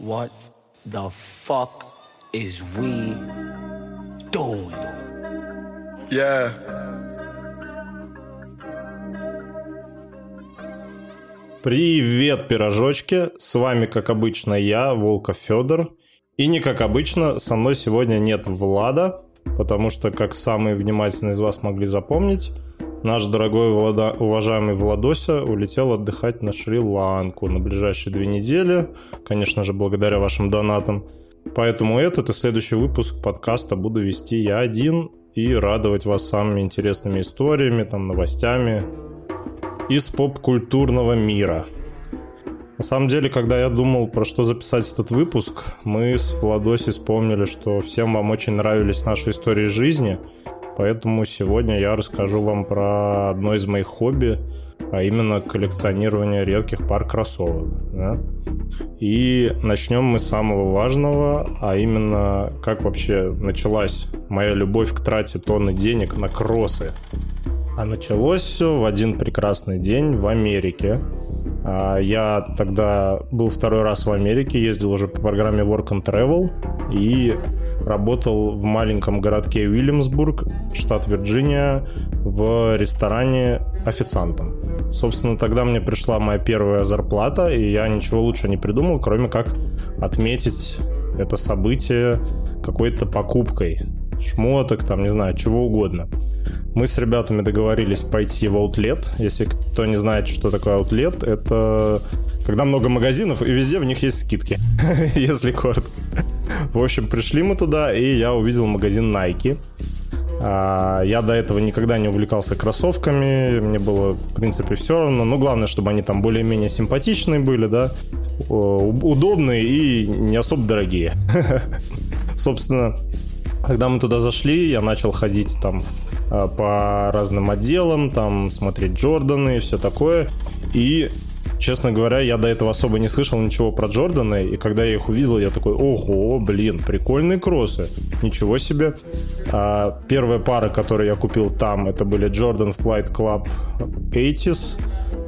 What the fuck is we doing? Yeah. Привет, пирожочки! С вами, как обычно, я, Волков Федор. И не как обычно, со мной сегодня нет Влада, потому что, как самые внимательные из вас могли запомнить, наш дорогой Влада, уважаемый Владося улетел отдыхать на Шри-Ланку на ближайшие две недели, конечно же, благодаря вашим донатам. Поэтому этот и следующий выпуск подкаста буду вести я один и радовать вас самыми интересными историями, там, новостями из поп-культурного мира. На самом деле, когда я думал, про что записать этот выпуск, мы с Владоси вспомнили, что всем вам очень нравились наши истории жизни, поэтому сегодня я расскажу вам про одно из моих хобби, а именно коллекционирование редких пар кроссовок. Да? И начнем мы с самого важного, а именно как вообще началась моя любовь к трате тонны денег на кроссы. А началось все в один прекрасный день в Америке. А, я тогда был второй раз в Америке, ездил уже по программе Work and Travel и работал в маленьком городке Уильямсбург, штат Вирджиния, в ресторане официантом. Собственно, тогда мне пришла моя первая зарплата, и я ничего лучше не придумал, кроме как отметить это событие какой-то покупкой шмоток, там, не знаю, чего угодно. Мы с ребятами договорились пойти в аутлет. Если кто не знает, что такое аутлет, это когда много магазинов, и везде в них есть скидки, если коротко. В общем, пришли мы туда, и я увидел магазин Nike. А, я до этого никогда не увлекался кроссовками, мне было, в принципе, все равно. Но главное, чтобы они там более-менее симпатичные были, да, удобные и не особо дорогие. Собственно, когда мы туда зашли, я начал ходить там э, по разным отделам, там смотреть Джорданы и все такое. И, честно говоря, я до этого особо не слышал ничего про Джорданы. И когда я их увидел, я такой, ого, блин, прикольные кроссы. Ничего себе. А, первая пара, которую я купил там, это были Jordan Flight Club 80s.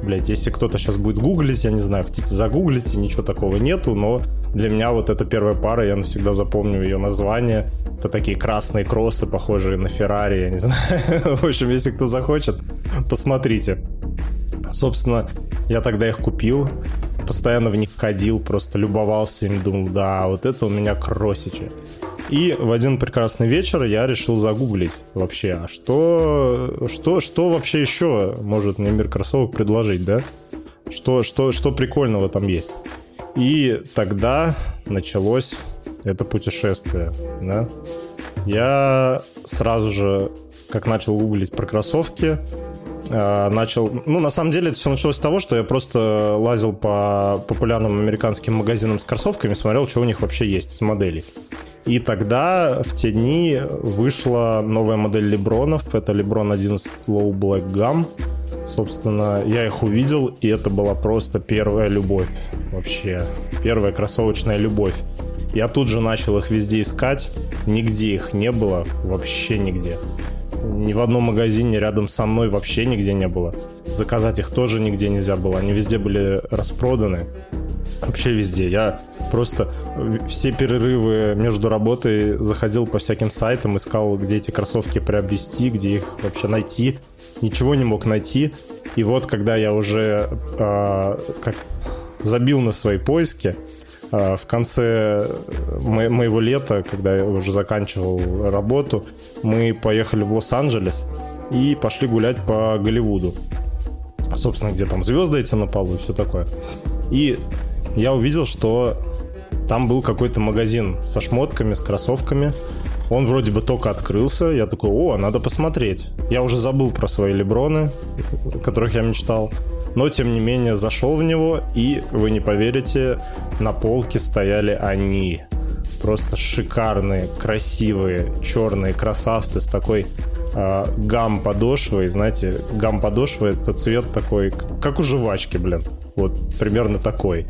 Блять, если кто-то сейчас будет гуглить, я не знаю, хотите загуглить, ничего такого нету, но для меня вот эта первая пара, я навсегда запомню ее название. Это такие красные кроссы, похожие на Феррари, я не знаю. В общем, если кто захочет, посмотрите. Собственно, я тогда их купил, постоянно в них ходил, просто любовался им, думал, да, вот это у меня кроссичи. И в один прекрасный вечер я решил загуглить вообще, а что, что, что вообще еще может мне мир кроссовок предложить, да? Что, что, что прикольного там есть? И тогда началось это путешествие, да? Я сразу же, как начал гуглить про кроссовки, э, начал... Ну, на самом деле, это все началось с того, что я просто лазил по популярным американским магазинам с кроссовками, смотрел, что у них вообще есть из моделей. И тогда, в те дни, вышла новая модель Лебронов. Это Леброн 11 Low Black Gum. Собственно, я их увидел, и это была просто первая любовь. Вообще, первая кроссовочная любовь. Я тут же начал их везде искать. Нигде их не было. Вообще нигде. Ни в одном магазине рядом со мной вообще нигде не было. Заказать их тоже нигде нельзя было. Они везде были распроданы. Вообще везде. Я просто все перерывы между работой заходил по всяким сайтам, искал, где эти кроссовки приобрести, где их вообще найти. Ничего не мог найти. И вот, когда я уже э, как забил на свои поиски, э, в конце мо- моего лета, когда я уже заканчивал работу, мы поехали в Лос-Анджелес и пошли гулять по Голливуду. Собственно, где там звезды эти на полу и все такое. И я увидел, что там был какой-то магазин со шмотками, с кроссовками. Он вроде бы только открылся. Я такой, о, надо посмотреть. Я уже забыл про свои леброны, которых я мечтал. Но, тем не менее, зашел в него, и, вы не поверите, на полке стояли они. Просто шикарные, красивые, черные красавцы с такой э, гам подошвой. Знаете, гам подошвы это цвет такой, как у жвачки, блин. Вот примерно такой.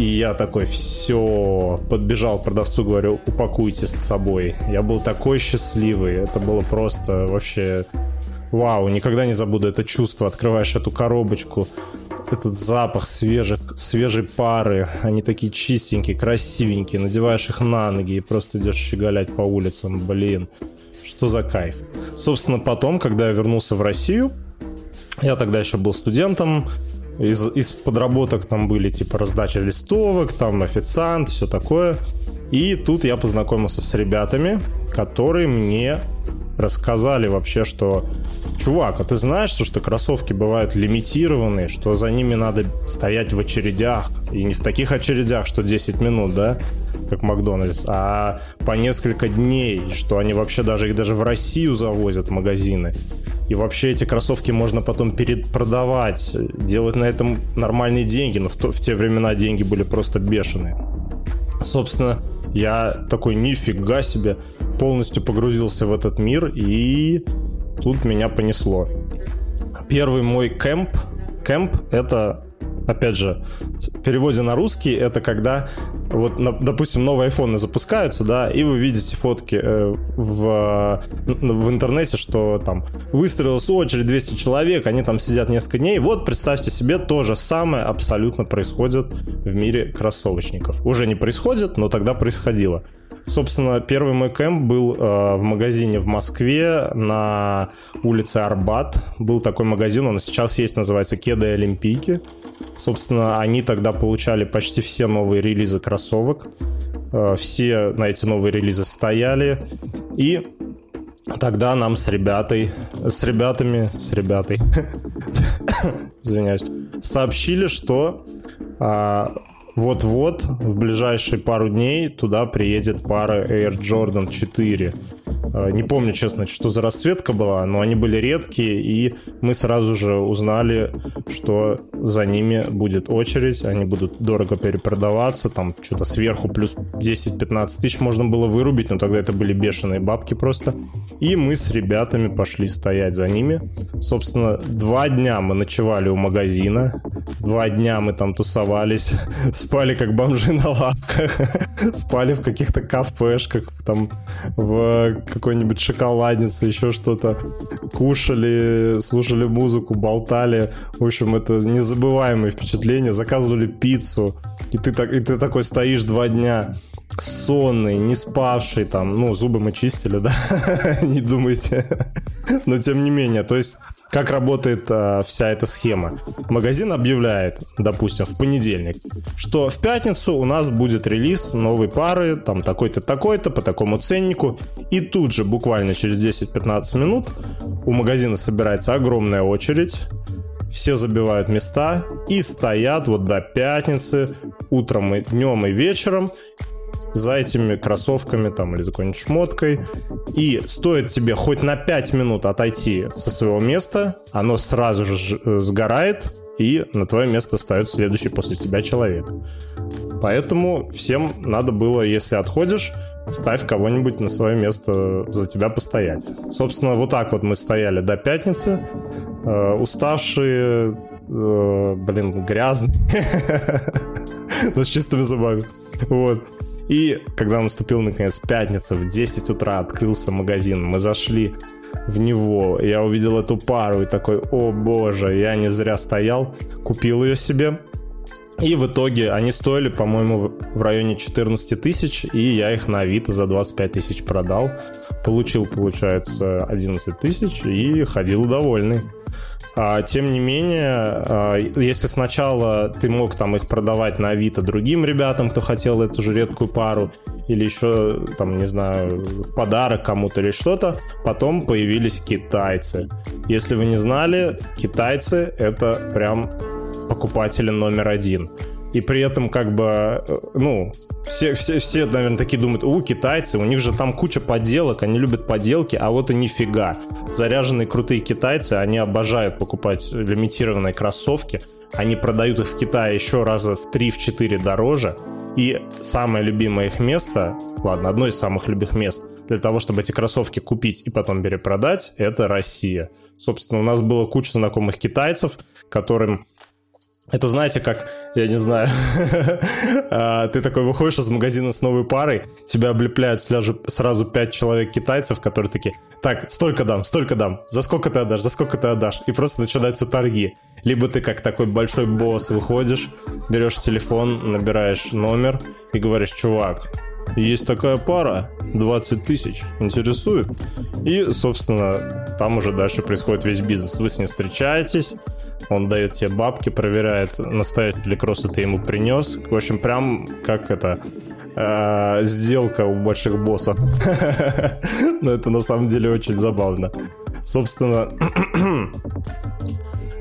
И я такой, все, подбежал к продавцу, говорю, упакуйте с собой. Я был такой счастливый, это было просто вообще вау, никогда не забуду это чувство. Открываешь эту коробочку, этот запах свежих, свежей пары, они такие чистенькие, красивенькие, надеваешь их на ноги и просто идешь щеголять по улицам, блин, что за кайф. Собственно, потом, когда я вернулся в Россию, я тогда еще был студентом, из, из подработок там были типа раздача листовок, там официант, все такое. И тут я познакомился с ребятами, которые мне рассказали вообще, что чувак, а ты знаешь, что, что кроссовки бывают лимитированные, что за ними надо стоять в очередях, и не в таких очередях, что 10 минут, да, как Макдональдс, а по несколько дней, что они вообще даже их даже в Россию завозят в магазины. И вообще эти кроссовки можно потом перепродавать, делать на этом нормальные деньги, но в, то, в те времена деньги были просто бешеные. Собственно, я такой, нифига себе, полностью погрузился в этот мир, и тут меня понесло. Первый мой кемп, кемп это опять же, в переводе на русский это когда вот, допустим, новые айфоны запускаются, да, и вы видите фотки э, в, в интернете, что там выстроилась очередь 200 человек, они там сидят несколько дней. Вот представьте себе, то же самое абсолютно происходит в мире кроссовочников. Уже не происходит, но тогда происходило. Собственно, первый мой кемп был э, в магазине в Москве на улице Арбат. Был такой магазин, он сейчас есть, называется Кеды Олимпийки. Собственно, они тогда получали почти все новые релизы кроссовок. Э, все на эти новые релизы стояли. И тогда нам с ребятой, с ребятами, с ребятой, извиняюсь, сообщили, что а, вот-вот, в ближайшие пару дней туда приедет пара Air Jordan 4. Э, не помню, честно, что за расцветка была, но они были редкие, и мы сразу же узнали, что за ними будет очередь, они будут дорого перепродаваться, там что-то сверху плюс 10-15 тысяч можно было вырубить, но тогда это были бешеные бабки просто. И мы с ребятами пошли стоять за ними. Собственно, два дня мы ночевали у магазина, два дня мы там тусовались, спали как бомжи на лавках, спали в каких-то кафешках, там в какой-нибудь шоколаднице, еще что-то. Кушали, слушали музыку, болтали. В общем, это незабываемое впечатление. Заказывали пиццу. И ты, так, и ты такой стоишь два дня сонный, не спавший, там, ну, зубы мы чистили, да, не думайте. Но тем не менее, то есть как работает а, вся эта схема? Магазин объявляет, допустим, в понедельник, что в пятницу у нас будет релиз новой пары, там такой-то, такой-то, по такому ценнику. И тут же, буквально через 10-15 минут, у магазина собирается огромная очередь, все забивают места и стоят вот до пятницы, утром и днем и вечером, за этими кроссовками там или за какой-нибудь шмоткой. И стоит тебе хоть на 5 минут отойти со своего места, оно сразу же э, сгорает, и на твое место ставит следующий после тебя человек. Поэтому всем надо было, если отходишь, ставь кого-нибудь на свое место за тебя постоять. Собственно, вот так вот мы стояли до пятницы, э, уставшие, э, блин, грязные, но с чистыми зубами. Вот. И когда наступила, наконец, пятница, в 10 утра открылся магазин, мы зашли в него, я увидел эту пару и такой, о боже, я не зря стоял, купил ее себе. И в итоге они стоили, по-моему, в районе 14 тысяч, и я их на Авито за 25 тысяч продал. Получил, получается, 11 тысяч и ходил довольный. А, тем не менее, а, если сначала ты мог там их продавать на Авито другим ребятам, кто хотел эту же редкую пару, или еще, там, не знаю, в подарок кому-то или что-то, потом появились китайцы. Если вы не знали, китайцы — это прям покупатели номер один. И при этом как бы, э, ну, все, все, все, наверное, такие думают, у, китайцы, у них же там куча подделок, они любят поделки, а вот и нифига. Заряженные крутые китайцы, они обожают покупать лимитированные кроссовки, они продают их в Китае еще раза в 3-4 дороже, и самое любимое их место, ладно, одно из самых любимых мест для того, чтобы эти кроссовки купить и потом перепродать, это Россия. Собственно, у нас было куча знакомых китайцев, которым Это знаете, как, я не знаю, а, ты такой выходишь из магазина с новой парой, тебя облепляют сразу пять человек китайцев, которые такие, так, столько дам, столько дам, за сколько ты отдашь, за сколько ты отдашь, и просто начинаются торги. Либо ты как такой большой босс выходишь, берешь телефон, набираешь номер и говоришь, чувак, есть такая пара, 20 тысяч, интересует? И, собственно, там уже дальше происходит весь бизнес. Вы с ним встречаетесь, он дает тебе бабки, проверяет, настоящий ли кроссы ты ему принес. В общем, прям как это э, сделка у больших боссов. Но это на самом деле очень забавно. Собственно,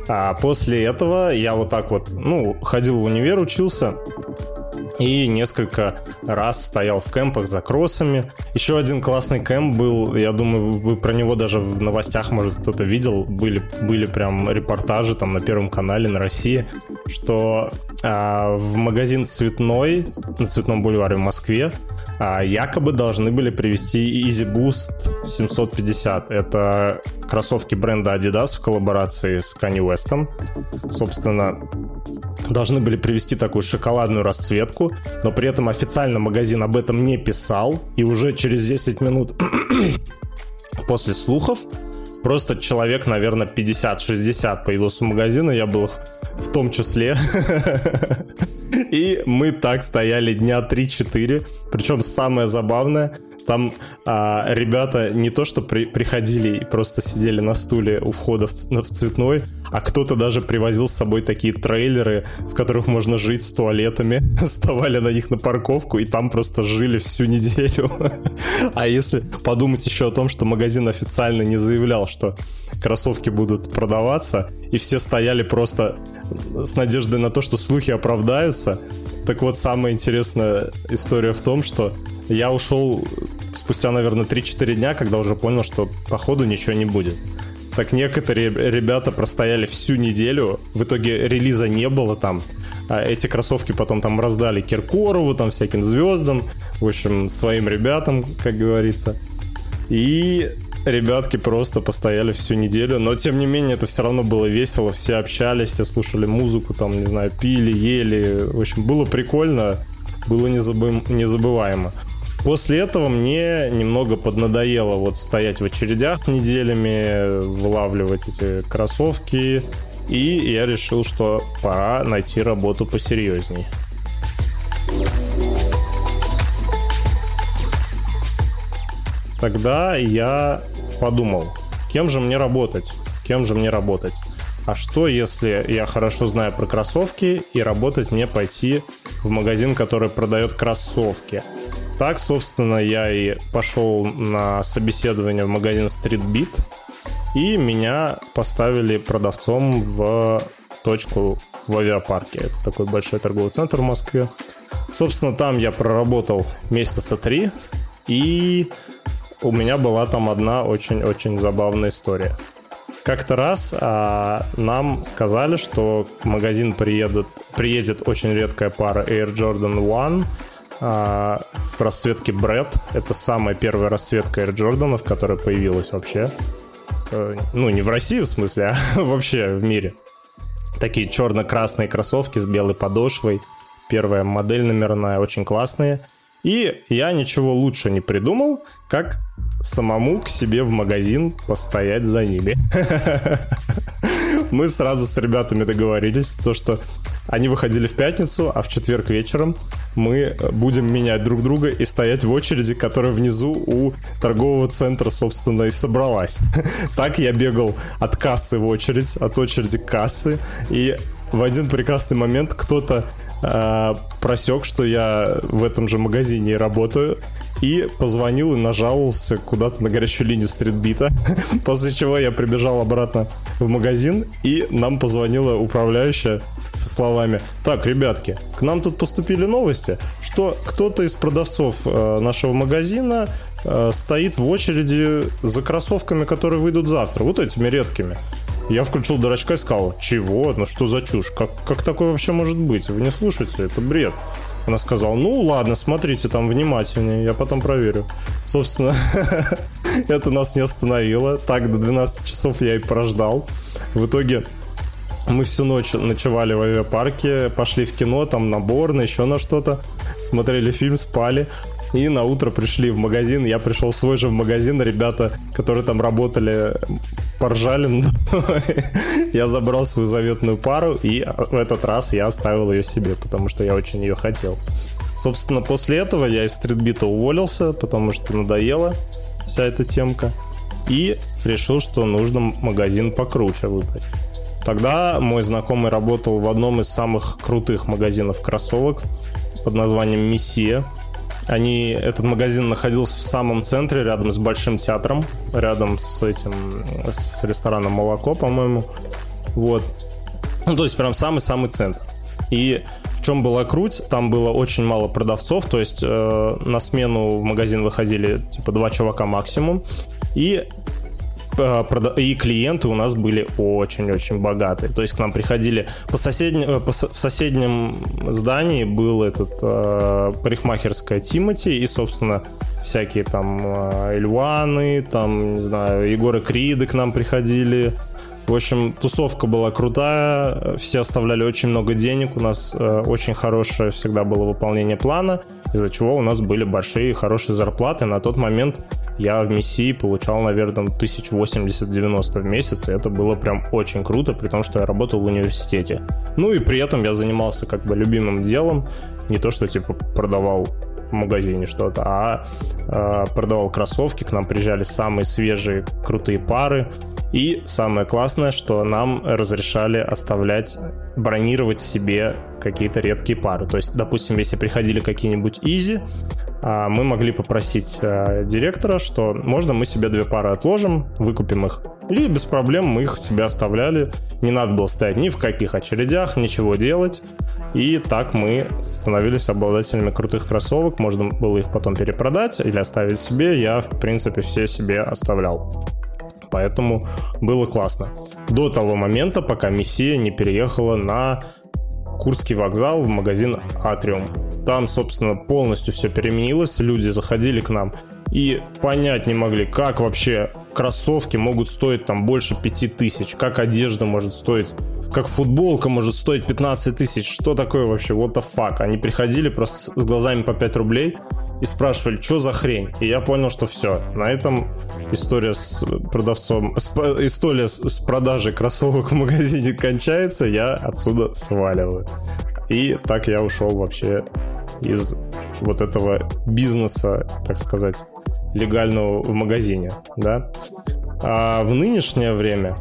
а после этого я вот так вот, ну, ходил в универ, учился, и несколько раз стоял в кемпах за кроссами. Еще один классный кемп был, я думаю, вы про него даже в новостях, может, кто-то видел, были, были прям репортажи там на Первом канале на России, что а, в магазин «Цветной» на Цветном бульваре в Москве а, якобы должны были привезти Easy Boost 750. Это кроссовки бренда Adidas в коллаборации с Kanye West. Собственно, должны были привести такую шоколадную расцветку, но при этом официально магазин об этом не писал, и уже через 10 минут после слухов просто человек, наверное, 50-60 появился в магазин, я был в том числе. И мы так стояли дня 3-4. Причем самое забавное, там а, ребята не то что при, приходили и просто сидели на стуле у входа в, в цветной, а кто-то даже привозил с собой такие трейлеры, в которых можно жить с туалетами, вставали на них на парковку и там просто жили всю неделю. А если подумать еще о том, что магазин официально не заявлял, что кроссовки будут продаваться, и все стояли просто с надеждой на то, что слухи оправдаются. Так вот, самая интересная история в том, что я ушел спустя, наверное, 3-4 дня, когда уже понял, что походу ничего не будет. Так некоторые ребята простояли всю неделю, в итоге релиза не было там. А эти кроссовки потом там раздали Киркорову, там всяким звездам, в общем, своим ребятам, как говорится. И ребятки просто постояли всю неделю, но тем не менее это все равно было весело, все общались, все слушали музыку, там, не знаю, пили, ели, в общем, было прикольно, было незабы... незабываемо. После этого мне немного поднадоело вот стоять в очередях неделями, вылавливать эти кроссовки, и я решил, что пора найти работу посерьезней. Тогда я подумал, кем же мне работать? Кем же мне работать? А что, если я хорошо знаю про кроссовки и работать мне пойти в магазин, который продает кроссовки? Так, собственно, я и пошел на собеседование в магазин Street Beat, и меня поставили продавцом в точку в авиапарке. Это такой большой торговый центр в Москве. Собственно, там я проработал месяца три, и у меня была там одна очень-очень забавная история. Как-то раз а, нам сказали, что в магазин приедет, приедет очень редкая пара Air Jordan One а, в расцветке Brett. Это самая первая расцветка Air Jordan, которая появилась вообще. Э, ну, не в России в смысле, а вообще в мире. Такие черно-красные кроссовки с белой подошвой. Первая модель номерная, очень классные. И я ничего лучше не придумал, как самому к себе в магазин постоять за ними. Мы сразу с ребятами договорились, то что они выходили в пятницу, а в четверг вечером мы будем менять друг друга и стоять в очереди, которая внизу у торгового центра, собственно, и собралась. Так я бегал от кассы в очередь, от очереди к кассы, и в один прекрасный момент кто-то э, просек, что я в этом же магазине работаю, и позвонил и нажаловался куда-то на горячую линию стритбита, после чего я прибежал обратно в магазин, и нам позвонила управляющая со словами «Так, ребятки, к нам тут поступили новости, что кто-то из продавцов э, нашего магазина э, стоит в очереди за кроссовками, которые выйдут завтра, вот этими редкими. Я включил дурачка и сказал, чего? Ну что за чушь? Как, как такое вообще может быть? Вы не слушайте, это бред. Она сказала, ну ладно, смотрите там внимательнее, я потом проверю. Собственно, это нас не остановило. Так, до 12 часов я и прождал. В итоге Мы всю ночь ночевали в авиапарке, пошли в кино, там на Борн, еще на что-то, смотрели фильм, спали. И на утро пришли в магазин. Я пришел свой же в магазин. Ребята, которые там работали, поржали. я забрал свою заветную пару, и в этот раз я оставил ее себе, потому что я очень ее хотел. Собственно, после этого я из стритбита уволился, потому что надоела вся эта темка. И решил, что нужно магазин покруче выбрать. Тогда мой знакомый работал в одном из самых крутых магазинов кроссовок под названием «Мессия». Они, этот магазин находился в самом центре, рядом с Большим театром, рядом с этим, с рестораном «Молоко», по-моему. Вот. Ну, то есть прям самый-самый центр. И в чем была круть, там было очень мало продавцов, то есть э, на смену в магазин выходили типа два чувака максимум, и и клиенты у нас были очень-очень богатые. То есть к нам приходили по соседним, э, по, в соседнем здании был этот э, парикмахерская Тимати и, собственно, всякие там э, Ильваны, там, не знаю, Егоры Криды к нам приходили, в общем, тусовка была крутая, все оставляли очень много денег, у нас э, очень хорошее всегда было выполнение плана, из-за чего у нас были большие хорошие зарплаты. На тот момент я в Мессии получал, наверное, 1080-90 в месяц, и это было прям очень круто, при том, что я работал в университете. Ну и при этом я занимался как бы любимым делом, не то, что типа продавал в магазине что-то, а э, продавал кроссовки, к нам приезжали самые свежие крутые пары, и самое классное, что нам разрешали оставлять, бронировать себе какие-то редкие пары. То есть, допустим, если приходили какие-нибудь изи, а, мы могли попросить а, директора, что можно мы себе две пары отложим, выкупим их. И без проблем мы их себе оставляли. Не надо было стоять ни в каких очередях, ничего делать. И так мы становились обладателями крутых кроссовок. Можно было их потом перепродать или оставить себе. Я, в принципе, все себе оставлял поэтому было классно. До того момента, пока Мессия не переехала на Курский вокзал в магазин Атриум. Там, собственно, полностью все переменилось, люди заходили к нам и понять не могли, как вообще кроссовки могут стоить там больше 5000, как одежда может стоить как футболка может стоить 15 тысяч. Что такое вообще? What the fuck? Они приходили просто с глазами по 5 рублей и спрашивали, что за хрень. И я понял, что все. На этом история с продавцом, история с продажей кроссовок в магазине кончается, я отсюда сваливаю. И так я ушел вообще из вот этого бизнеса, так сказать, легального в магазине, да. А в нынешнее время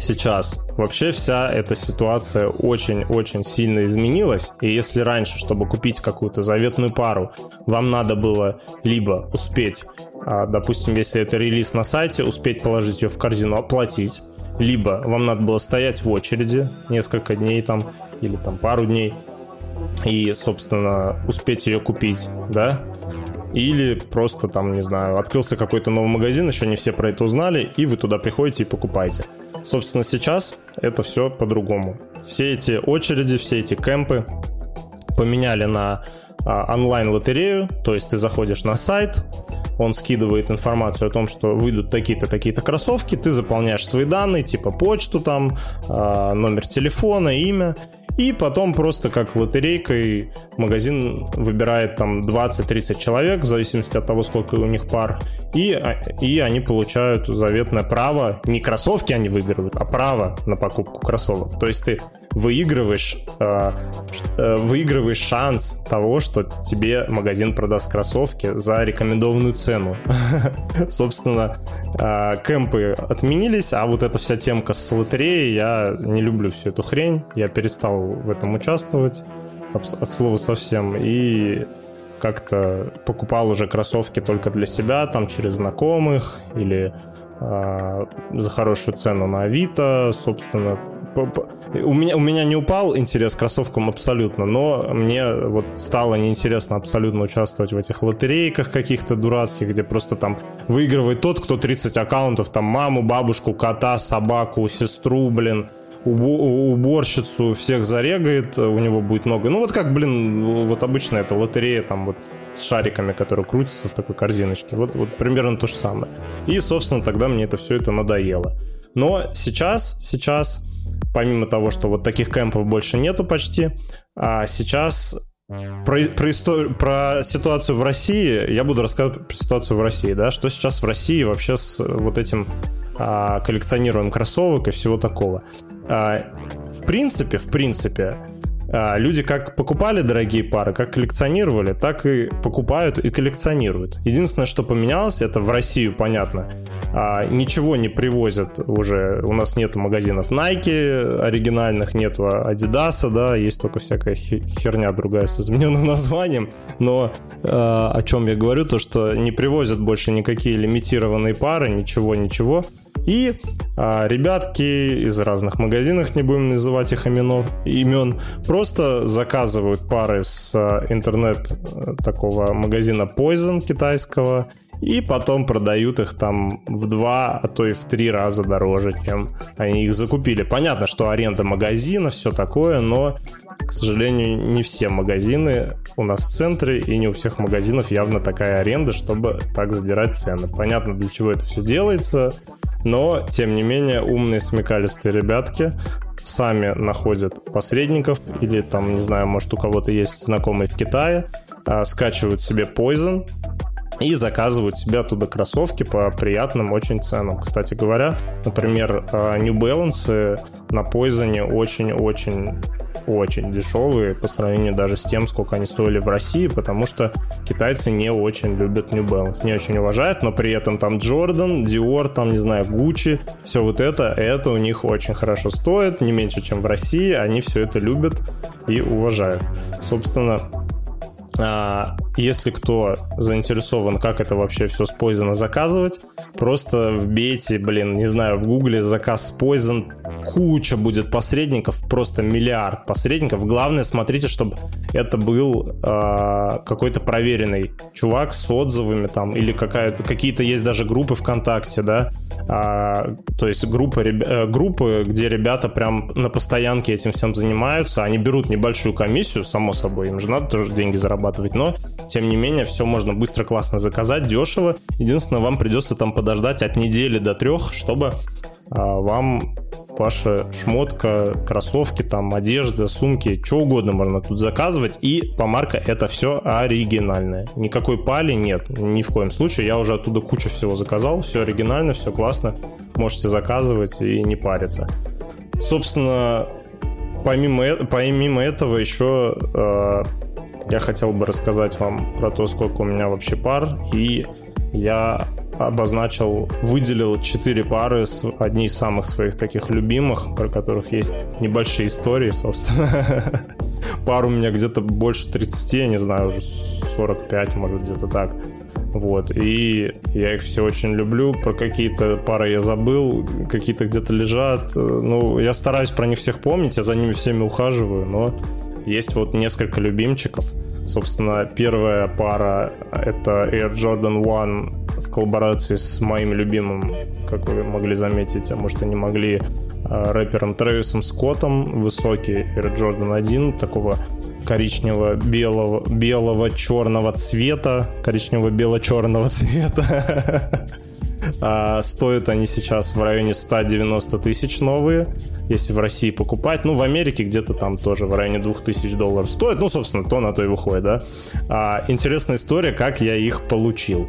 сейчас. Вообще вся эта ситуация очень-очень сильно изменилась. И если раньше, чтобы купить какую-то заветную пару, вам надо было либо успеть, а, допустим, если это релиз на сайте, успеть положить ее в корзину, оплатить, либо вам надо было стоять в очереди несколько дней там, или там пару дней, и, собственно, успеть ее купить, да, или просто там, не знаю, открылся какой-то новый магазин, еще не все про это узнали, и вы туда приходите и покупаете. Собственно, сейчас это все по-другому. Все эти очереди, все эти кемпы поменяли на а, онлайн-лотерею, то есть ты заходишь на сайт, он скидывает информацию о том, что выйдут такие-то, такие-то кроссовки, ты заполняешь свои данные, типа почту там, а, номер телефона, имя, и потом просто как лотерейкой магазин выбирает там 20-30 человек, в зависимости от того, сколько у них пар. И, а, и они получают заветное право. Не кроссовки они выигрывают, а право на покупку кроссовок. То есть ты выигрываешь, э, э, выигрываешь шанс того, что тебе магазин продаст кроссовки за рекомендованную цену. Собственно, э, кемпы отменились, а вот эта вся темка с лотереей, я не люблю всю эту хрень. Я перестал в этом участвовать от слова совсем. И как-то покупал уже кроссовки только для себя, там через знакомых или за хорошую цену на Авито, собственно, у меня, у меня не упал интерес к кроссовкам абсолютно, но мне вот стало неинтересно абсолютно участвовать в этих лотерейках каких-то дурацких, где просто там выигрывает тот, кто 30 аккаунтов, там маму, бабушку, кота, собаку, сестру, блин, уборщицу всех зарегает, у него будет много. Ну вот как, блин, вот обычно это лотерея там вот с шариками, которые крутятся в такой корзиночке. Вот, вот примерно то же самое. И, собственно, тогда мне это все это надоело. Но сейчас, сейчас помимо того, что вот таких кемпов больше нету почти, а сейчас про, про, историю, про ситуацию в России я буду рассказывать про ситуацию в России, да, что сейчас в России вообще с вот этим а, коллекционированием кроссовок и всего такого. А, в принципе, в принципе, люди как покупали дорогие пары, как коллекционировали, так и покупают и коллекционируют. Единственное, что поменялось, это в Россию, понятно. А, ничего не привозят уже. У нас нету магазинов Nike оригинальных, нету Adidas, да, есть только всякая херня другая с измененным названием. Но а, о чем я говорю, то что не привозят больше никакие лимитированные пары, ничего, ничего. И а, ребятки из разных магазинов, не будем называть их именно, имен, просто заказывают пары с а, интернет а, такого магазина Poison китайского и потом продают их там в два, а то и в три раза дороже, чем они их закупили. Понятно, что аренда магазина, все такое, но, к сожалению, не все магазины у нас в центре, и не у всех магазинов явно такая аренда, чтобы так задирать цены. Понятно, для чего это все делается, но, тем не менее, умные смекалистые ребятки сами находят посредников или там, не знаю, может у кого-то есть знакомые в Китае, а, скачивают себе Poison, и заказывают себе оттуда кроссовки по приятным очень ценам. Кстати говоря, например, а, New Balance на Poison очень-очень очень дешевые по сравнению даже с тем, сколько они стоили в России, потому что китайцы не очень любят New Balance, не очень уважают, но при этом там Jordan, Dior, там, не знаю, Gucci, все вот это, это у них очень хорошо стоит, не меньше, чем в России, они все это любят и уважают. Собственно, а, если кто заинтересован, как это вообще все с Poison заказывать, просто вбейте, блин, не знаю, в гугле заказ Poison, куча будет посредников, просто миллиард посредников. Главное, смотрите, чтобы это был э, какой-то проверенный чувак с отзывами там, или какие-то есть даже группы ВКонтакте, да, а, то есть группы, э, группы, где ребята прям на постоянке этим всем занимаются, они берут небольшую комиссию, само собой, им же надо тоже деньги зарабатывать, но тем не менее, все можно быстро, классно заказать, дешево. Единственное, вам придется там подождать от недели до трех, чтобы а, вам ваша шмотка, кроссовки, там, одежда, сумки, что угодно можно тут заказывать. И по марка это все оригинальное. Никакой пали нет, ни в коем случае. Я уже оттуда кучу всего заказал, все оригинально, все классно. Можете заказывать и не париться. Собственно, помимо, э, помимо этого еще э, я хотел бы рассказать вам про то, сколько у меня вообще пар, и я обозначил, выделил четыре пары, с одни из самых своих таких любимых, про которых есть небольшие истории, собственно. Пар у меня где-то больше 30, я не знаю, уже 45, может, где-то так. Вот, и я их все очень люблю. Про какие-то пары я забыл, какие-то где-то лежат. Ну, я стараюсь про них всех помнить, я за ними всеми ухаживаю, но есть вот несколько любимчиков. Собственно, первая пара — это Air Jordan One в коллаборации с моим любимым, как вы могли заметить, а может и не могли, а, рэпером Трэвисом Скоттом, высокий Air Jordan 1, такого коричневого, белого, белого, черного цвета, коричнево-бело-черного цвета. А, стоят они сейчас в районе 190 тысяч новые, если в России покупать. Ну, в Америке где-то там тоже в районе 2000 долларов стоит. Ну, собственно, то на то и выходит, да. А, интересная история, как я их получил.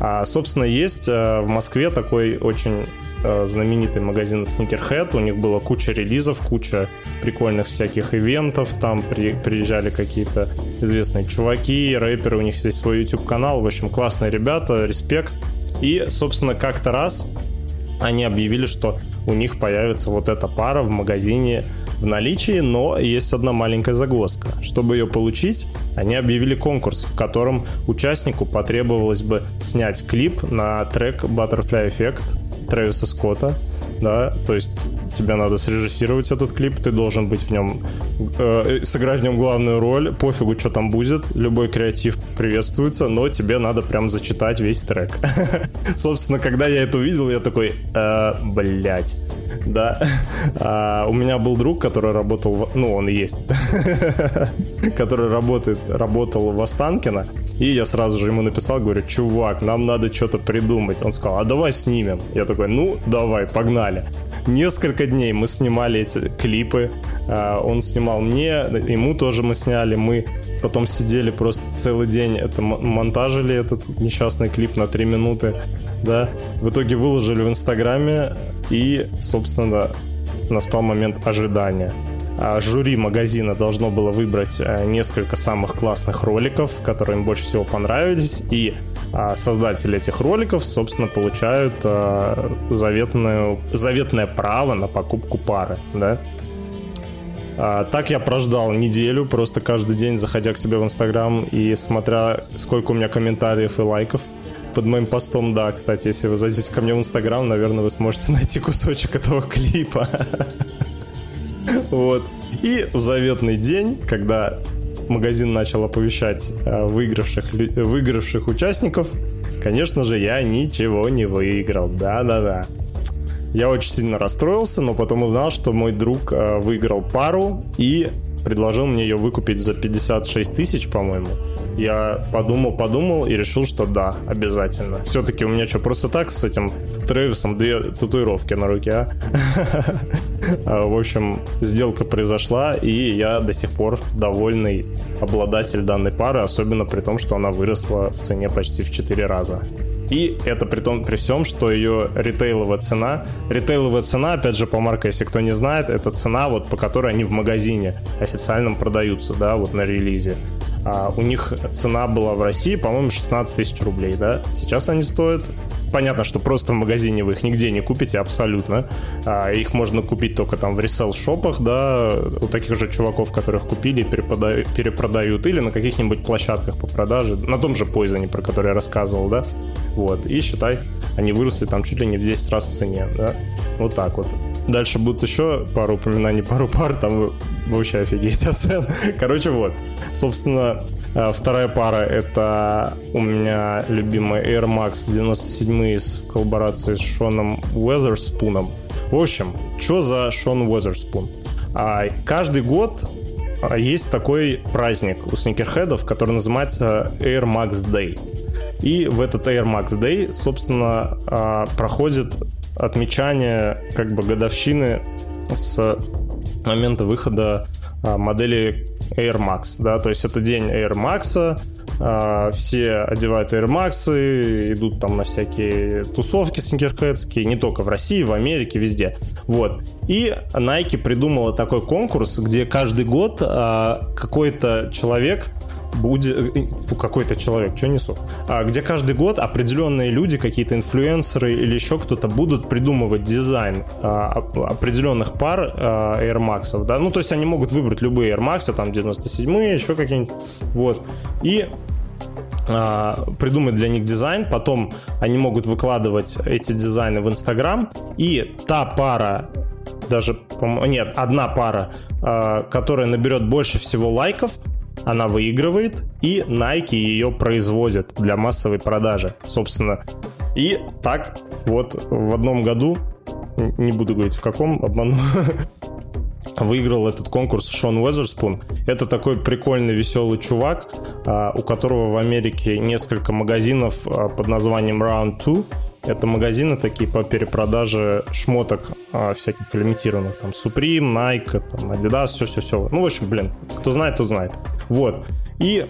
А, собственно, есть а, в Москве такой очень а, знаменитый магазин Sneakerhead. У них было куча релизов, куча прикольных всяких ивентов. Там при, приезжали какие-то известные чуваки, рэперы. У них есть свой YouTube-канал. В общем, классные ребята, респект. И, собственно, как-то раз они объявили, что у них появится вот эта пара в магазине в наличии, но есть одна маленькая загвоздка. Чтобы ее получить, они объявили конкурс, в котором участнику потребовалось бы снять клип на трек Butterfly Effect Трэвиса Скотта, да, то есть тебе надо срежиссировать этот клип, ты должен быть в нем, э, сыграть в нем главную роль, пофигу, что там будет, любой креатив приветствуется, но тебе надо прям зачитать весь трек. Собственно, когда я это увидел, я такой, э, блять, да. А, у меня был друг, который работал, ну, он есть, который работает, работал в Останкино, и я сразу же ему написал, говорю, чувак, нам надо что-то придумать. Он сказал, а давай снимем. Я такой, ну, давай, погнали. несколько дней мы снимали эти клипы. А, он снимал мне, ему тоже мы сняли. Мы потом сидели просто целый день, это монтажили этот несчастный клип на 3 минуты, да. В итоге выложили в Инстаграме и, собственно, настал момент ожидания. А, жюри магазина должно было выбрать э, несколько самых классных роликов, которые им больше всего понравились, и а, создатели этих роликов, собственно, получают а, заветную, заветное право на покупку пары, да. Так я прождал неделю, просто каждый день заходя к себе в Инстаграм и смотря, сколько у меня комментариев и лайков под моим постом, да, кстати, если вы зайдете ко мне в Инстаграм, наверное, вы сможете найти кусочек этого клипа. Вот. И в заветный день, когда магазин начал оповещать э, выигравших, выигравших участников, конечно же, я ничего не выиграл. Да-да-да. Я очень сильно расстроился, но потом узнал, что мой друг э, выиграл пару и предложил мне ее выкупить за 56 тысяч, по-моему. Я подумал, подумал и решил, что да, обязательно. Все-таки у меня что, просто так с этим Трэвисом две татуировки на руке, а? а? В общем, сделка произошла, и я до сих пор довольный обладатель данной пары, особенно при том, что она выросла в цене почти в 4 раза. И это при том, при всем, что ее ритейловая цена, ритейловая цена, опять же, по марке, если кто не знает, это цена, вот по которой они в магазине официальном продаются, да, вот на релизе. А у них цена была в России, по-моему, 16 тысяч рублей, да. Сейчас они стоят понятно, что просто в магазине вы их нигде не купите абсолютно. А, их можно купить только там в ресел-шопах, да, у таких же чуваков, которых купили, перепродают, перепродают, или на каких-нибудь площадках по продаже, на том же Poison, про который я рассказывал, да. Вот, и считай, они выросли там чуть ли не в 10 раз в цене, да. Вот так вот. Дальше будут еще пару упоминаний, пару пар, там вообще офигеете от цен. Короче, вот. Собственно, Э, вторая пара это у меня любимый Air Max 97 в коллаборации с Шоном Уэзерспуном. В общем, что за Шон Уэзерспун? А, каждый год а, есть такой праздник у сникерхедов, который называется Air Max Day. И в этот Air Max Day, собственно, а, проходит отмечание как бы годовщины с момента выхода модели Air Max, да, то есть это день Air Max, а, все одевают Air Max, идут там на всякие тусовки сникерхедские, не только в России, в Америке, везде. Вот. И Nike придумала такой конкурс, где каждый год а, какой-то человек будет э, какой-то человек, что несу, а, где каждый год определенные люди, какие-то инфлюенсеры или еще кто-то будут придумывать дизайн а, определенных пар а, Air Max, да, ну то есть они могут выбрать любые Air Max, там 97-е, еще какие-нибудь, вот, и придумать для них дизайн, потом они могут выкладывать эти дизайны в Инстаграм, и та пара даже, нет, одна пара, которая наберет больше всего лайков, она выигрывает, и Nike ее производит для массовой продажи, собственно. И так вот в одном году, не буду говорить в каком, обману, выиграл этот конкурс Шон Уэзерспун. Это такой прикольный, веселый чувак, а, у которого в Америке несколько магазинов а, под названием Round 2. Это магазины такие по перепродаже шмоток а, всяких лимитированных. Там Supreme, Nike, там, Adidas, все-все-все. Ну, в общем, блин, кто знает, тот знает. Вот. И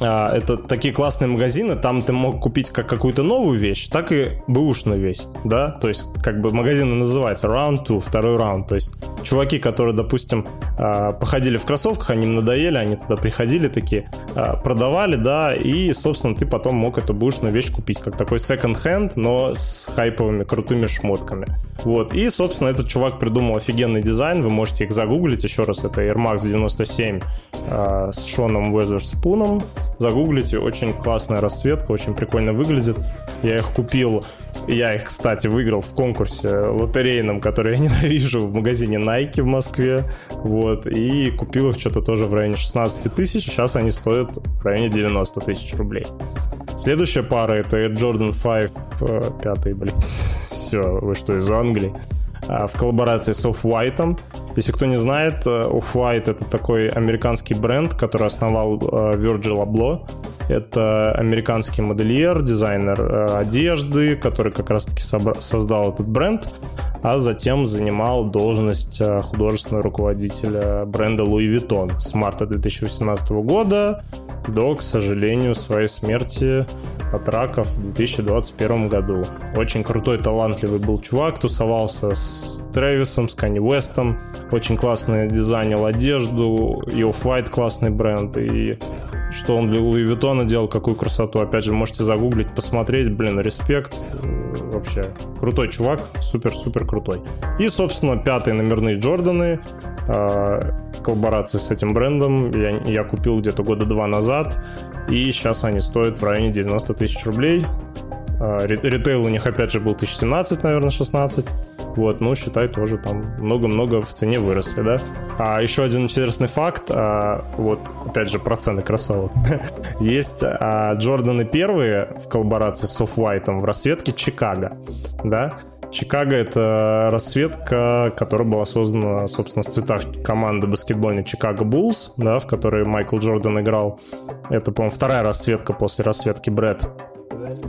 а, это такие классные магазины, там ты мог купить как какую-то новую вещь, так и бэушную вещь, да, то есть как бы магазин называется Round 2, второй раунд, то есть чуваки, которые, допустим, а, походили в кроссовках, они им надоели, они туда приходили такие, а, продавали, да, и, собственно, ты потом мог эту бэушную вещь купить, как такой second-hand, но с хайповыми крутыми шмотками, вот, и, собственно, этот чувак придумал офигенный дизайн, вы можете их загуглить, еще раз, это Air Max 97 с Шоном Уэзерспуном, Загуглите, очень классная расцветка, очень прикольно выглядит. Я их купил, я их, кстати, выиграл в конкурсе лотерейном, который я ненавижу в магазине Nike в Москве. Вот, и купил их что-то тоже в районе 16 тысяч, сейчас они стоят в районе 90 тысяч рублей. Следующая пара это Jordan 5, 5, блин, все, вы что, из Англии? А, в коллаборации с Off-White. Если кто не знает, э, Off-White это такой американский бренд, который основал э, Virgil Abloh. Это американский модельер, дизайнер э, одежды, который как раз-таки создал этот бренд. А затем занимал должность э, художественного руководителя бренда Louis Vuitton с марта 2018 года до, к сожалению, своей смерти от рака в 2021 году. Очень крутой, талантливый был чувак, тусовался с Трэвисом, с Канни Уэстом, очень классно дизайнил одежду, и Off-White классный бренд, и что он для Луи Виттона делал, какую красоту. Опять же, можете загуглить, посмотреть. Блин, респект. Вообще, крутой чувак. Супер-супер крутой. И, собственно, пятые номерные Джорданы э, в коллаборации с этим брендом я, я купил где-то года два назад. И сейчас они стоят в районе 90 тысяч рублей. Э, ритейл у них, опять же, был 1017, наверное, 16. Вот, ну, считай, тоже там много-много в цене выросли, да. А еще один интересный факт, а, вот, опять же, про цены кроссовок. Есть а, Джорданы первые в коллаборации с Off-White в расцветке Чикаго, да. Чикаго — это расцветка, которая была создана, собственно, в цветах команды баскетбольной Чикаго Буллс, да, в которой Майкл Джордан играл. Это, по-моему, вторая расцветка после расцветки Брэд.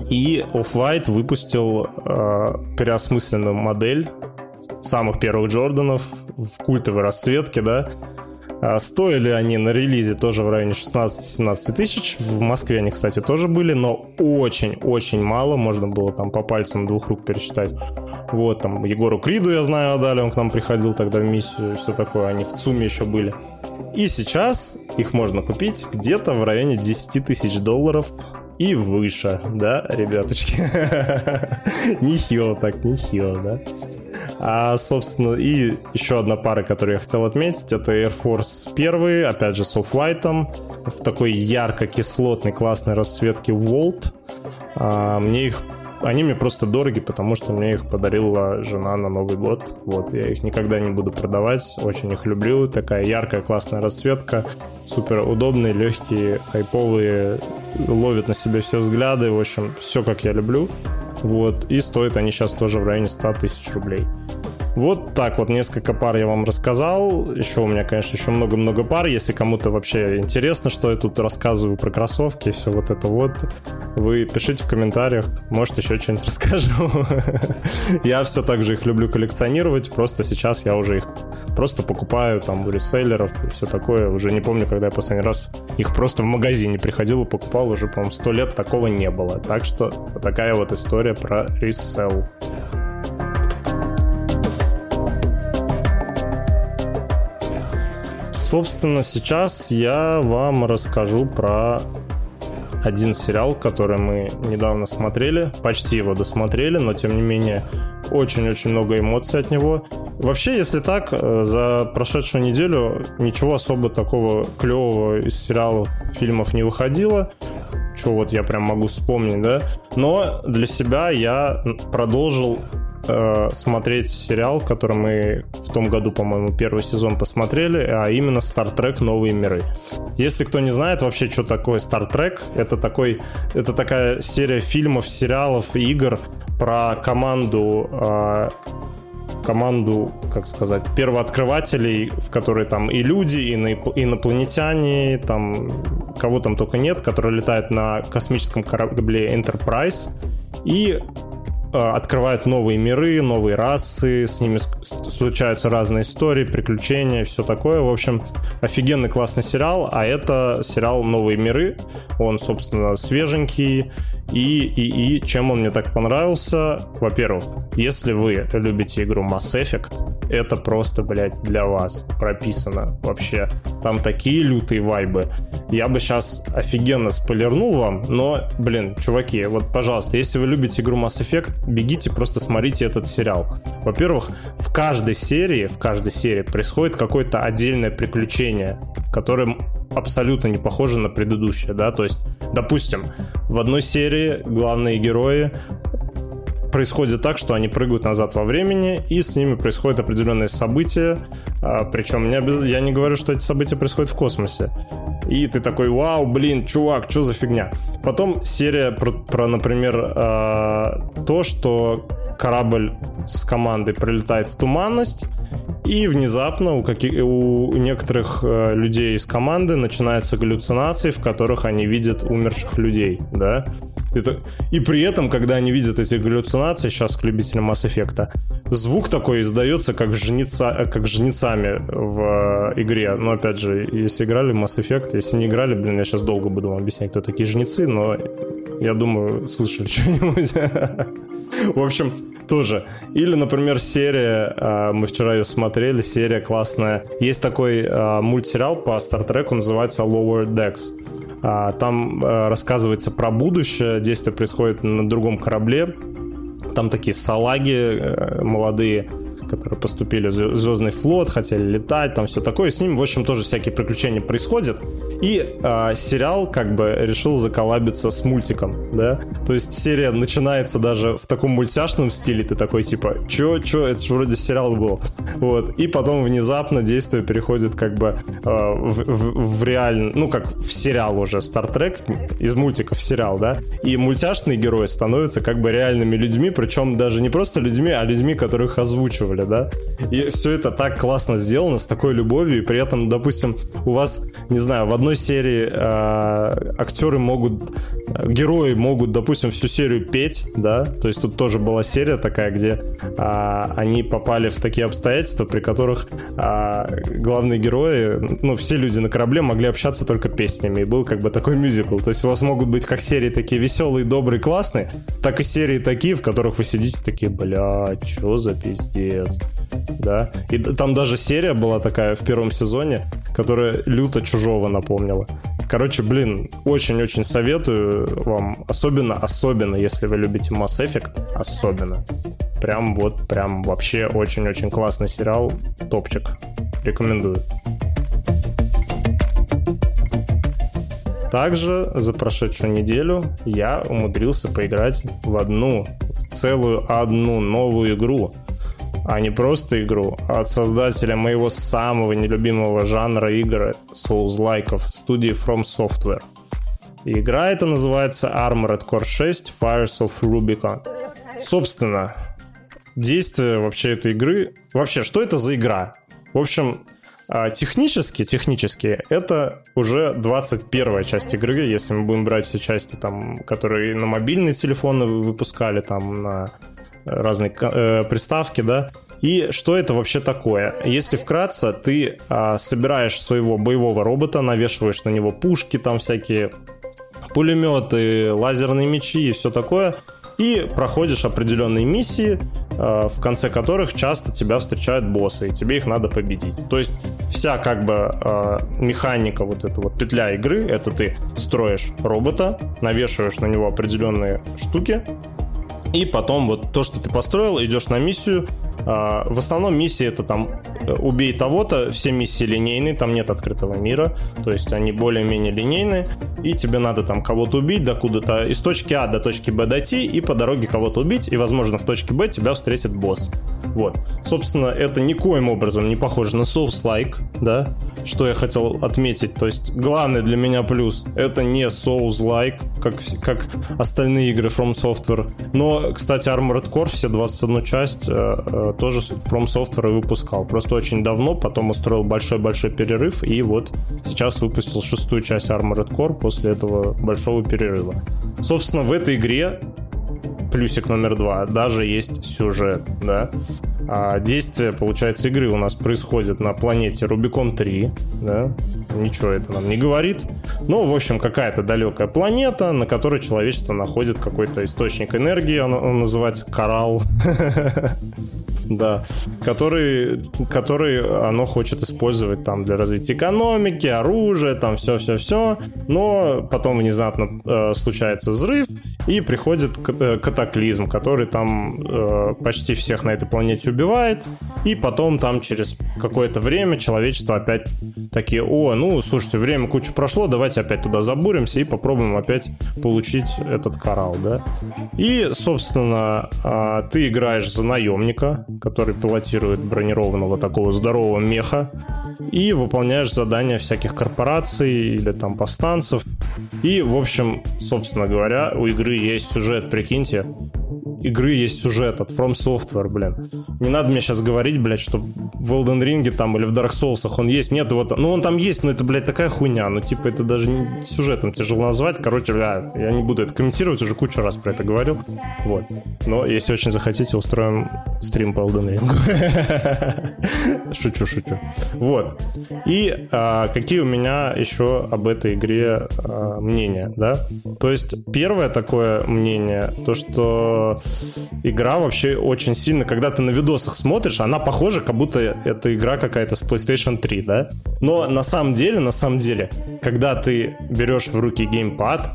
И Off-White выпустил э, переосмысленную модель самых первых Джорданов в культовой расцветке, да. А стоили они на релизе тоже в районе 16-17 тысяч. В Москве они, кстати, тоже были, но очень-очень мало. Можно было там по пальцам двух рук пересчитать. Вот, там Егору Криду, я знаю, отдали. Он к нам приходил тогда в миссию. Все такое. Они в ЦУМе еще были. И сейчас их можно купить где-то в районе 10 тысяч долларов и выше, да, ребяточки? Нехило так, нехило, да? А, собственно, и еще одна пара, которую я хотел отметить, это Air Force 1, опять же, с Off-White, в такой ярко-кислотной классной расцветке Volt. А, мне их они мне просто дороги, потому что мне их подарила жена на Новый год. Вот, я их никогда не буду продавать. Очень их люблю. Такая яркая, классная расцветка. Супер удобные, легкие, хайповые. Ловят на себе все взгляды. В общем, все как я люблю. Вот. И стоят они сейчас тоже в районе 100 тысяч рублей. Вот так вот несколько пар я вам рассказал. Еще у меня, конечно, еще много-много пар. Если кому-то вообще интересно, что я тут рассказываю про кроссовки, все вот это вот, вы пишите в комментариях. Может, еще что-нибудь расскажу. Я все так же их люблю коллекционировать. Просто сейчас я уже их просто покупаю там у реселлеров и все такое. Уже не помню, когда я последний раз их просто в магазине приходил и покупал. Уже, по-моему, сто лет такого не было. Так что вот такая вот история про ресел. Собственно, сейчас я вам расскажу про один сериал, который мы недавно смотрели, почти его досмотрели, но тем не менее очень-очень много эмоций от него. Вообще, если так, э, за прошедшую неделю ничего особо такого клевого из сериалов, фильмов не выходило. Что вот я прям могу вспомнить, да? Но для себя я продолжил э, смотреть сериал, который мы в том году, по-моему, первый сезон посмотрели, а именно Star Trek Новые миры. Если кто не знает вообще, что такое Star Trek, это такой, это такая серия фильмов, сериалов, игр про команду э, команду, как сказать, первооткрывателей, в которой там и люди, и инопланетяне, там кого там только нет, которые летают на космическом корабле Enterprise. И открывают новые миры, новые расы, с ними случаются разные истории, приключения, все такое. В общем, офигенный классный сериал, а это сериал «Новые миры». Он, собственно, свеженький. И, и, и чем он мне так понравился? Во-первых, если вы любите игру Mass Effect, это просто, блядь, для вас прописано вообще. Там такие лютые вайбы. Я бы сейчас офигенно спойлернул вам, но, блин, чуваки, вот, пожалуйста, если вы любите игру Mass Effect, бегите, просто смотрите этот сериал. Во-первых, в каждой серии, в каждой серии происходит какое-то отдельное приключение, которое абсолютно не похоже на предыдущее, да, то есть, допустим, в одной серии главные герои происходит так, что они прыгают назад во времени, и с ними происходят определенные события. А, причем не обяз... я не говорю, что эти события происходят в космосе. И ты такой, вау, блин, чувак, что за фигня? Потом серия про, про например, э, то, что корабль с командой прилетает в туманность, и внезапно у, каких, у некоторых э, людей из команды начинаются галлюцинации, в которых они видят умерших людей, да. То Это... И при этом, когда они видят эти галлюцинации, сейчас к любителям Mass Effect, звук такой издается, как, жнеца... как жнецами в игре. Но, опять же, если играли в Mass Effect, если не играли, блин, я сейчас долго буду вам объяснять, кто такие жнецы, но я думаю, слышали что-нибудь. В общем, тоже. Или, например, серия, а, мы вчера ее смотрели, серия классная. Есть такой а, мультсериал по Стартреку, называется Lower Decks. А, там рассказывается про будущее, действие происходит на другом корабле. Там такие салаги э, молодые, которые поступили в Звездный флот, хотели летать, там все такое. С ним, в общем, тоже всякие приключения происходят. И э, сериал как бы решил заколабиться с мультиком, да. То есть серия начинается даже в таком мультяшном стиле, ты такой типа, чё, чё, это же вроде сериал был. Вот. И потом внезапно действие переходит как бы э, в, в, в реально, ну как в сериал уже, Trek, из мультиков в сериал, да. И мультяшные герои становятся как бы реальными людьми, причем даже не просто людьми, а людьми, которых озвучивали, да. И все это так классно сделано, с такой любовью, и при этом, допустим, у вас, не знаю, в одной серии э, актеры могут, герои могут, допустим, всю серию петь, да, то есть тут тоже была серия такая, где э, они попали в такие обстоятельства, при которых э, главные герои, ну, все люди на корабле могли общаться только песнями, и был как бы такой мюзикл, то есть у вас могут быть как серии такие веселые, добрые, классные, так и серии такие, в которых вы сидите такие, бля, что за пиздец, да, и там даже серия была такая в первом сезоне, которая люто чужого напомнила. Короче, блин, очень-очень советую вам, особенно, особенно, если вы любите Mass Effect, особенно. Прям вот, прям вообще очень-очень классный сериал, топчик. Рекомендую. Также за прошедшую неделю я умудрился поиграть в одну, целую одну новую игру – а не просто игру, а от создателя моего самого нелюбимого жанра игр Souls-лайков студии From Software. И игра эта называется Armored Core 6 Fires of Rubicon. Собственно, действие вообще этой игры... Вообще, что это за игра? В общем, а, технически, технически, это уже 21 часть игры, если мы будем брать все части, там, которые на мобильные телефоны выпускали, там, на разные э, приставки, да. И что это вообще такое? Если вкратце, ты э, собираешь своего боевого робота, навешиваешь на него пушки, там всякие пулеметы, лазерные мечи и все такое, и проходишь определенные миссии, э, в конце которых часто тебя встречают боссы, и тебе их надо победить. То есть вся как бы э, механика вот эта вот петля игры, это ты строишь робота, навешиваешь на него определенные штуки, и потом вот то, что ты построил, идешь на миссию. А, в основном миссии это там э, убей того-то, все миссии линейные, там нет открытого мира, то есть они более-менее линейные, и тебе надо там кого-то убить, докуда-то из точки А до точки Б дойти, и по дороге кого-то убить, и, возможно, в точке Б тебя встретит босс. Вот. Собственно, это никоим образом не похоже на Souls-like, да, что я хотел отметить. То есть, главный для меня плюс — это не Souls-like, как, как остальные игры From Software. Но, кстати, Armored Core, все 21 часть, э, э, тоже From Software выпускал. Просто очень давно, потом устроил большой-большой перерыв, и вот сейчас выпустил шестую часть Armored Core после этого большого перерыва. Собственно, в этой игре плюсик номер два, даже есть сюжет, да. А действие, получается, игры у нас происходит на планете Рубикон 3, да. Ничего это нам не говорит. Ну, в общем, какая-то далекая планета, на которой человечество находит какой-то источник энергии, он, он называется Коралл. да, который, который оно хочет использовать там для развития экономики, оружия, там все-все-все, но потом внезапно э, случается взрыв, и приходит э, катаклизм, который там э, почти всех на этой планете убивает, и потом там через какое-то время человечество опять такие, о, ну, слушайте, время кучу прошло, давайте опять туда забуримся и попробуем опять получить этот коралл, да. И, собственно, э, ты играешь за наемника, который пилотирует бронированного такого здорового меха, и выполняешь задания всяких корпораций или там повстанцев. И, в общем, собственно говоря, у игры есть сюжет, прикиньте, игры есть сюжет от From Software, блин. Не надо мне сейчас говорить, блядь, что в Elden Ring там или в Dark Souls он есть. Нет, вот, ну он там есть, но это, блядь, такая хуйня. Ну, типа, это даже не сюжетом тяжело назвать. Короче, бля, я не буду это комментировать, уже кучу раз про это говорил. Вот. Но если очень захотите, устроим стрим по Elden Ring. Шучу, шучу. Вот. И а, какие у меня еще об этой игре а, мнения, да? То есть, первое такое мнение, то, что игра вообще очень сильно, когда ты на видосах смотришь, она похожа, как будто это игра какая-то с PlayStation 3, да? Но на самом деле, на самом деле, когда ты берешь в руки геймпад,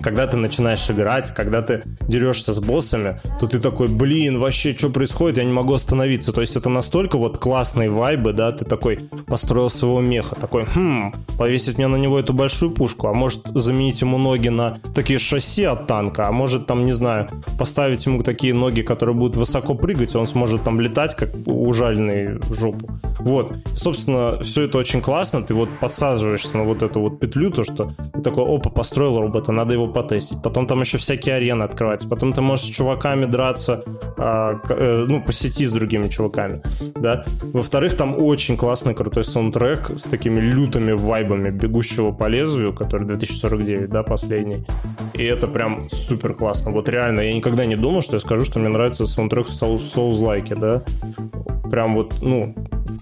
когда ты начинаешь играть, когда ты дерешься с боссами, то ты такой, блин, вообще, что происходит, я не могу остановиться. То есть это настолько вот классные вайбы, да, ты такой построил своего меха, такой, хм, повесить мне на него эту большую пушку, а может заменить ему ноги на такие шасси от танка, а может там, не знаю, поставить ему такие ноги, которые будут высоко прыгать, он сможет там летать, как ужаленный в жопу. Вот, собственно, все это очень классно, ты вот подсаживаешься на вот эту вот петлю, то, что ты такой, опа, построил робота, надо его потестить. Потом там еще всякие арены открываются. Потом ты можешь с чуваками драться, а, э, ну, по сети с другими чуваками, да. Во-вторых, там очень классный, крутой саундтрек с такими лютыми вайбами «Бегущего по лезвию», который 2049, да, последний. И это прям супер классно. Вот реально, я никогда не думал, что я скажу, что мне нравится саундтрек в Souls-like, да. Прям вот, ну,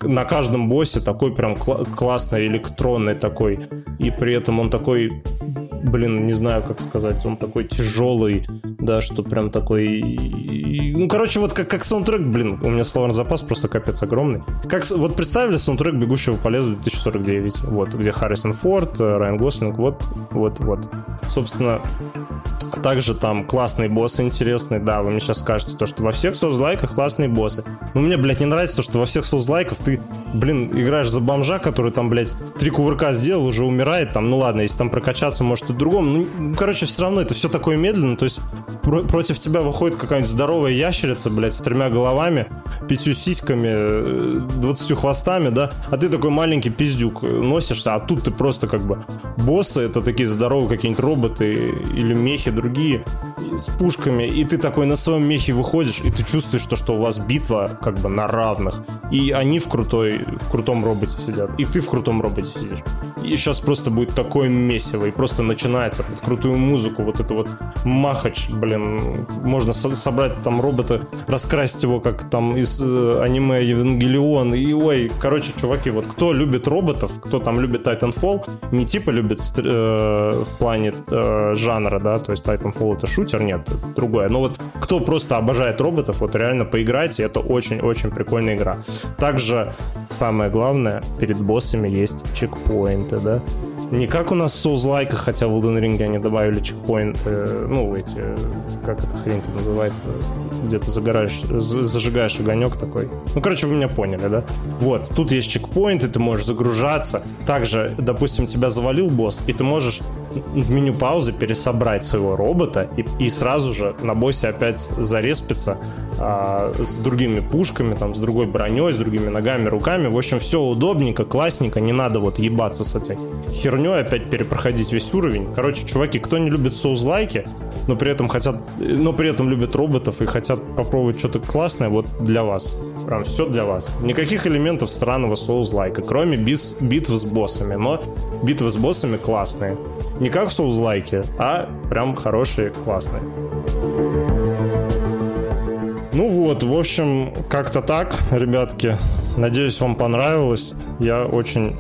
на каждом боссе такой прям кл- классный электронный такой. И при этом он такой блин, не знаю, как сказать, он такой тяжелый, да, что прям такой... Ну, короче, вот как, как саундтрек, блин, у меня словарный запас просто капец огромный. Как, вот представили саундтрек «Бегущего по лесу» 2049, вот, где Харрисон Форд, Райан Гослинг, вот, вот, вот. Собственно, также там классные боссы интересные, да, вы мне сейчас скажете, то, что во всех соузлайках классные боссы. Но мне, блядь, не нравится то, что во всех соузлайках ты, блин, играешь за бомжа, который там, блядь, три кувырка сделал, уже умирает, там, ну ладно, если там прокачаться, может, и другом. Ну, короче, все равно это все такое медленно, то есть про- против тебя выходит какая-нибудь здоровая ящерица, блядь, с тремя головами, пятью сиськами, двадцатью хвостами, да, а ты такой маленький пиздюк носишься, а тут ты просто как бы боссы, это такие здоровые какие-нибудь роботы или мехи другие с пушками, и ты такой на своем мехе выходишь, и ты чувствуешь то, что у вас битва как бы на равных, и они в крутой, в крутом роботе сидят, и ты в крутом роботе сидишь. И сейчас просто будет такое месиво, и просто начинается под крутую музыку, вот это вот махач, блин, можно со- собрать там робота, раскрасить его как там из э, аниме Евангелион, и ой, короче, чуваки, вот кто любит роботов, кто там любит Titanfall, не типа любит э, в плане э, жанра, да, то есть Titanfall это шутер, нет, другое. Но вот кто просто обожает роботов, вот реально поиграйте, это очень-очень прикольная игра. Также самое главное, перед боссами есть чекпоинты, да. Не как у нас в Souls-like, хотя в Elden Ring они добавили чекпоинты, ну, эти, как эта хрень-то называется, где ты загораешь, зажигаешь огонек такой. Ну, короче, вы меня поняли, да? Вот, тут есть чекпоинты, ты можешь загружаться. Также, допустим, тебя завалил босс, и ты можешь в меню паузы пересобрать своего робота и, и сразу же на боссе опять зареспиться а, с другими пушками, там, с другой броней, с другими ногами, руками. В общем, все удобненько, классненько, не надо вот ебаться с этой херней, опять перепроходить весь уровень. Короче, чуваки, кто не любит соузлайки, но при этом хотят, но при этом любят роботов и хотят попробовать что-то классное, вот для вас. Прям все для вас. Никаких элементов странного соузлайка, кроме бис, битв с боссами. Но битвы с боссами классные. Не как в соузлайке, а прям хорошие, классные. Ну вот, в общем, как-то так, ребятки. Надеюсь, вам понравилось. Я очень,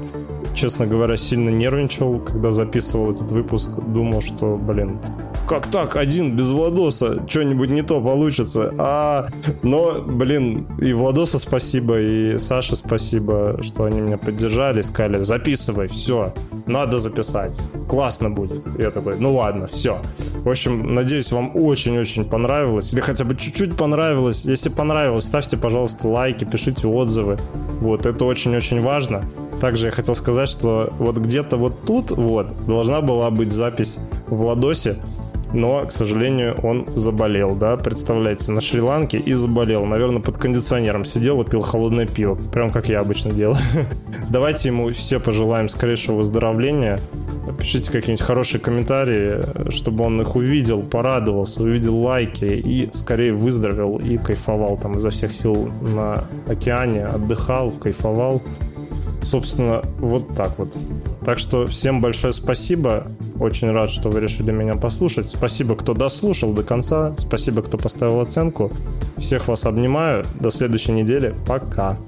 честно говоря, сильно нервничал, когда записывал этот выпуск. Думал, что, блин, как так, один без Владоса, что-нибудь не то получится. А, но, блин, и Владоса спасибо, и Саше спасибо, что они меня поддержали, сказали, записывай, все, надо записать, классно будет. Я такой, ну ладно, все. В общем, надеюсь, вам очень-очень понравилось, или хотя бы чуть-чуть понравилось. Если понравилось, ставьте, пожалуйста, лайки, пишите отзывы. Вот, это очень-очень важно. Также я хотел сказать, что вот где-то вот тут вот должна была быть запись в Владосе, но, к сожалению, он заболел, да, представляете, на Шри-Ланке и заболел. Наверное, под кондиционером сидел и пил холодное пиво, прям как я обычно делаю. Давайте ему все пожелаем скорейшего выздоровления. Пишите какие-нибудь хорошие комментарии, чтобы он их увидел, порадовался, увидел лайки и скорее выздоровел и кайфовал там изо всех сил на океане, отдыхал, кайфовал. Собственно, вот так вот. Так что всем большое спасибо. Очень рад, что вы решили меня послушать. Спасибо, кто дослушал до конца. Спасибо, кто поставил оценку. Всех вас обнимаю. До следующей недели. Пока.